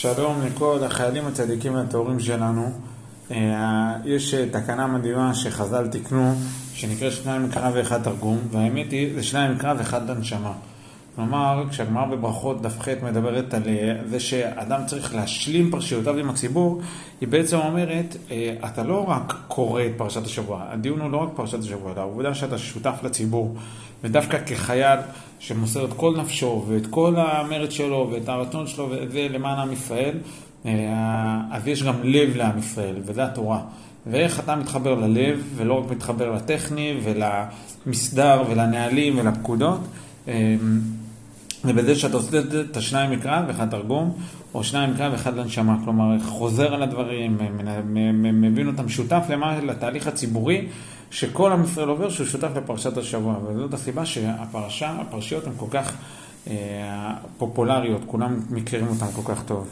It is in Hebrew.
שלום לכל החיילים הצדיקים והטהורים שלנו. אה, יש אה, תקנה מדהימה שחז"ל תיקנו, שנקרא שניים מקרא ואחד תרגום, והאמת היא, זה שניים מקרא ואחד הנשמה. כלומר, כשהגמרא בברכות דף ח' מדברת על אה, זה שאדם צריך להשלים פרשיותיו עם הציבור, היא בעצם אומרת, אתה לא רק קורא את פרשת השבוע, הדיון הוא לא רק פרשת השבוע, אלא העובדה שאתה שותף לציבור, ודווקא כחייל שמוסר את כל נפשו ואת כל המרד שלו ואת הרצון שלו וזה למען עם ישראל, אה, אז יש גם לב לעם ישראל, וזה התורה. ואיך אתה מתחבר ללב, ולא רק מתחבר לטכני ולמסדר ולנהלים ולפקודות, אה, ובזה שאתה עושה את השניים מקרא ואחד תרגום, או שניים מקרא ואחד לנשמה. כלומר, חוזר על הדברים, מבין אותם שותף למה, לתהליך הציבורי שכל עם ישראל עובר, שהוא שותף לפרשת השבוע. וזאת הסיבה שהפרשה, הפרשיות הן כל כך אה, פופולריות, כולם מכירים אותן כל כך טוב.